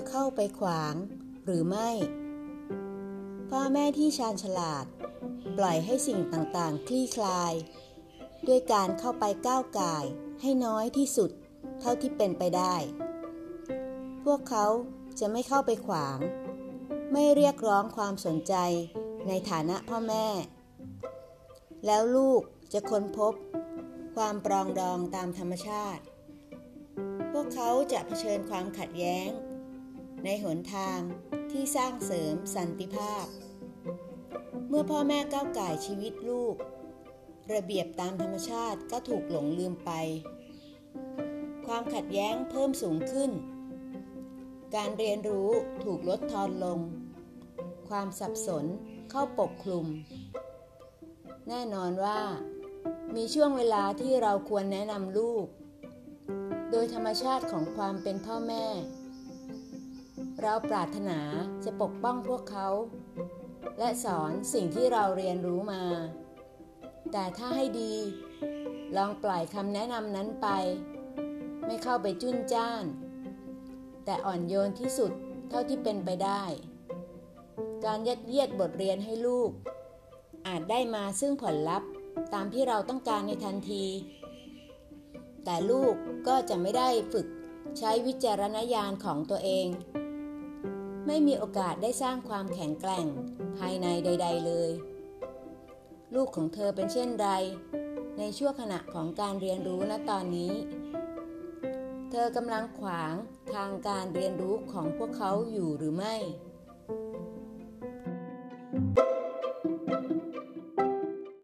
เธอเข้าไปขวาง หรือไม่ พ่อแม่ที่ชาญฉลาด ปล่อยให้สิ่งต่างๆ คลี่คลาย ด้วยการเข้าไปก้าวก่ายให้น้อยที่สุดเท่าที่เป็นไปได้ พวกเขาจะไม่เข้าไปขวาง ไม่เรียกร้องความสนใจในฐานะพ่อแม่ แล้วลูกจะค้นพบ ความปรองดองตามธรรมชาติ พวกเขาจะเผชิญความขัดแย้ง ในหนทางที่สร้างเสริมสันติภาพ เมื่อพ่อแม่ก้าวไก่ชีวิตลูก ระเบียบตามธรรมชาติก็ถูกหลงลืมไป ความขัดแย้งเพิ่มสูงขึ้น การเรียนรู้ถูกลดทอนลง ความสับสนเข้าปกคลุม แน่นอนว่า มีช่วงเวลาที่เราควรแนะนำลูก โดยธรรมชาติของความเป็นพ่อแม่ เราปรารถนาจะปกป้องพวกเขา และสอนสิ่งที่เราเรียนรู้มา แต่ถ้าให้ดี ลองปล่อยคำแนะนำนั้นไป ไม่เข้าไปจุ้นจ้าน แต่อ่อนโยนที่สุดเท่าที่เป็นไปได้ การยัดเยียดบทเรียนให้ลูก อาจได้มาซึ่งผลลัพธ์ตามที่เราต้องการในทันที แต่ลูกก็จะไม่ได้ฝึกใช้วิจารณญาณของตัวเอง ไม่มีโอกาสได้สร้างความแข็งแกร่ง ภายในใด ๆ เลย ลูกของเธอเป็นเช่นไร ในช่วงขณะของการเรียนรู้ณตอนนี้ เธอกำลังขวางทางการเรียนรู้ของพวกเขาอยู่หรือไม่